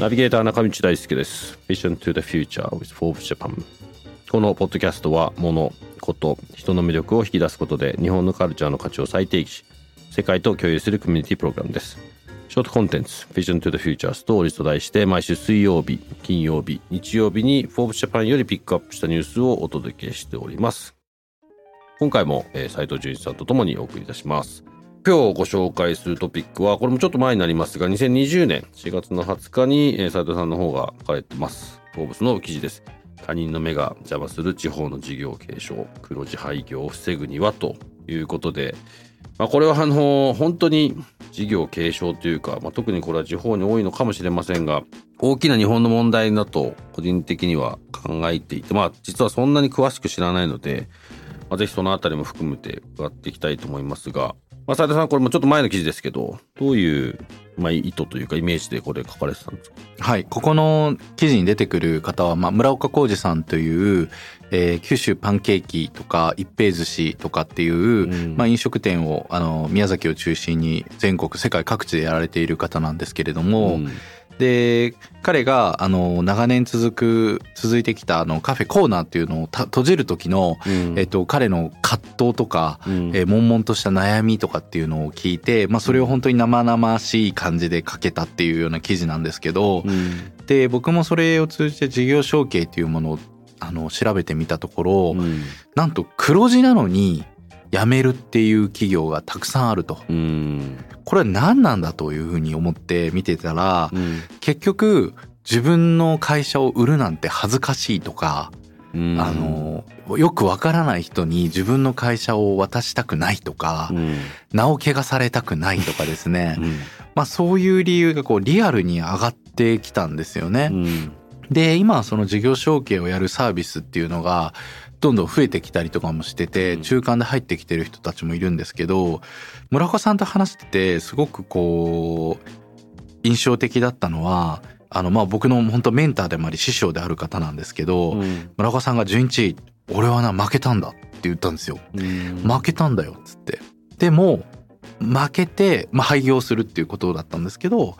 ナビゲーター中道大輔です。Vision to the Future with Forbes Japan このポッドキャストは物、こと、人の魅力を引き出すことで日本のカルチャーの価値を再定義し世界と共有するコミュニティプログラムです。ショートコンテンツ Vision to the Future Stories と題して毎週水曜日、金曜日、日曜日に Forbes Japan よりピックアップしたニュースをお届けしております。今回も、えー、藤純一さんとともにお送りいたします。今日ご紹介するトピックは、これもちょっと前になりますが、2020年4月の20日に、え、斉藤さんの方が書かれてます。フォーブスの記事です。他人の目が邪魔する地方の事業継承、黒字廃業を防ぐにはということで、まあ、これはあの、本当に事業継承というか、まあ、特にこれは地方に多いのかもしれませんが、大きな日本の問題だと個人的には考えていて、まあ実はそんなに詳しく知らないので、まあ、ぜひそのあたりも含めて伺っていきたいと思いますが、まあ、斉藤さん、これもちょっと前の記事ですけど、どういう、まあ、意図というかイメージでこれ書かれてたんですか？はい。ここの記事に出てくる方は、まあ、村岡浩二さんという、えー、九州パンケーキとか一平寿司とかっていう、うん、まあ、飲食店を、あの、宮崎を中心に全国、世界各地でやられている方なんですけれども、うんで、彼が、あの、長年続く、続いてきた、あの、カフェコーナーっていうのを閉じる時の、うん、えっと、彼の葛藤とか、うん、えー、悶々とした悩みとかっていうのを聞いて、まあ、それを本当に生々しい感じで書けたっていうような記事なんですけど、うん、で、僕もそれを通じて事業承継っていうものを、あの、調べてみたところ、うん、なんと黒字なのに、辞めるっていう企業がたくさんあると。これは何なんだというふうに思って見てたら、うん、結局自分の会社を売るなんて恥ずかしいとか、あのよくわからない人に自分の会社を渡したくないとか、うん、名を汚されたくないとかですね、うん、まあそういう理由がこうリアルに上がってきたんですよね。うん、で今その事業承継をやるサービスっていうのがどんどん増えてきたりとかもしてて、中間で入ってきてる人たちもいるんですけど、村岡さんと話してて、すごくこう、印象的だったのは、あの、まあ僕の本当メンターでもあり師匠である方なんですけど、うん、村岡さんが順一、俺はな、負けたんだって言ったんですよ。負けたんだよ、つって。でも、負けて、まあ廃業するっていうことだったんですけど、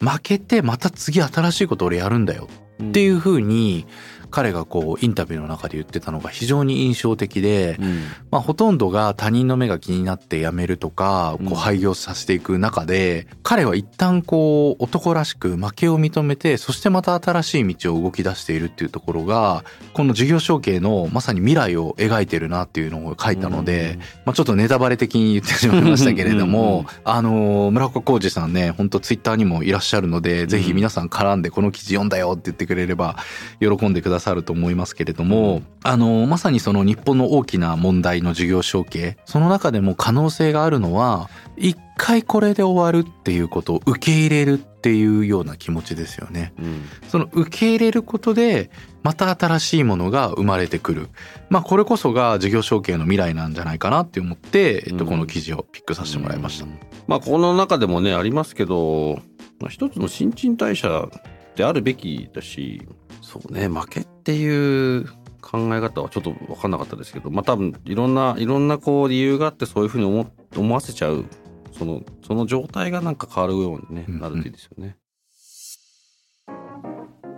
負けてまた次新しいこと俺やるんだよっていうふうに、彼がこうインタビューの中で言ってたのが非常に印象的で、うん、まあほとんどが他人の目が気になって辞めるとか、こう廃業させていく中で、彼は一旦こう男らしく負けを認めて、そしてまた新しい道を動き出しているっていうところが、この事業承継のまさに未来を描いてるなっていうのを書いたので、まあちょっとネタバレ的に言ってしまいましたけれども、あの、村岡浩二さんね、本当ツイッターにもいらっしゃるので、ぜひ皆さん絡んでこの記事読んだよって言ってくれれば喜んでくださると思いますけれども、うん、あの、まさにその日本の大きな問題の事業承継、その中でも可能性があるのは、一回これで終わるっていうことを受け入れるっていうような気持ちですよね。うん、その受け入れることで、また新しいものが生まれてくる。まあこれこそが事業承継の未来なんじゃないかなって思って、えっと、この記事をピックさせてもらいました。うん、まあこの中でもね、ありますけど、まあ、一つの新陳代謝であるべきだし、そうね、負けっていう考え方はちょっと分かんなかったですけど、まあ多分いろんな、いろんなこう理由があってそういうふうに思思わせちゃう、その、その状態がなんか変わるように、ね、なるといいですよね。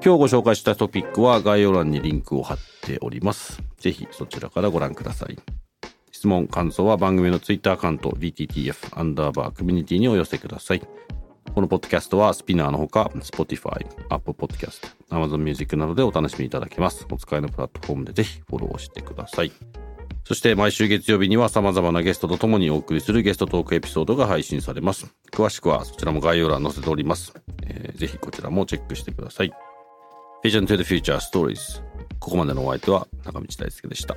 今日ご紹介したトピックは概要欄にリンクを貼っております。ぜひそちらからご覧ください。質問、感想は番組のツイッターアカウント BTTF アンダーバーコミュニティにお寄せください。このポッドキャストはスピナーのほか、Spotify、Apple Podcast、Amazon Music などでお楽しみいただけます。お使いのプラットフォームでぜひフォローしてください。そして毎週月曜日には様々なゲストと共にお送りするゲストトークエピソードが配信されます。詳しくはそちらも概要欄載せております。えー、ぜひこちらもチェックしてください。Vision to the Future Stories。ここまでのお相手は中道大輔でした。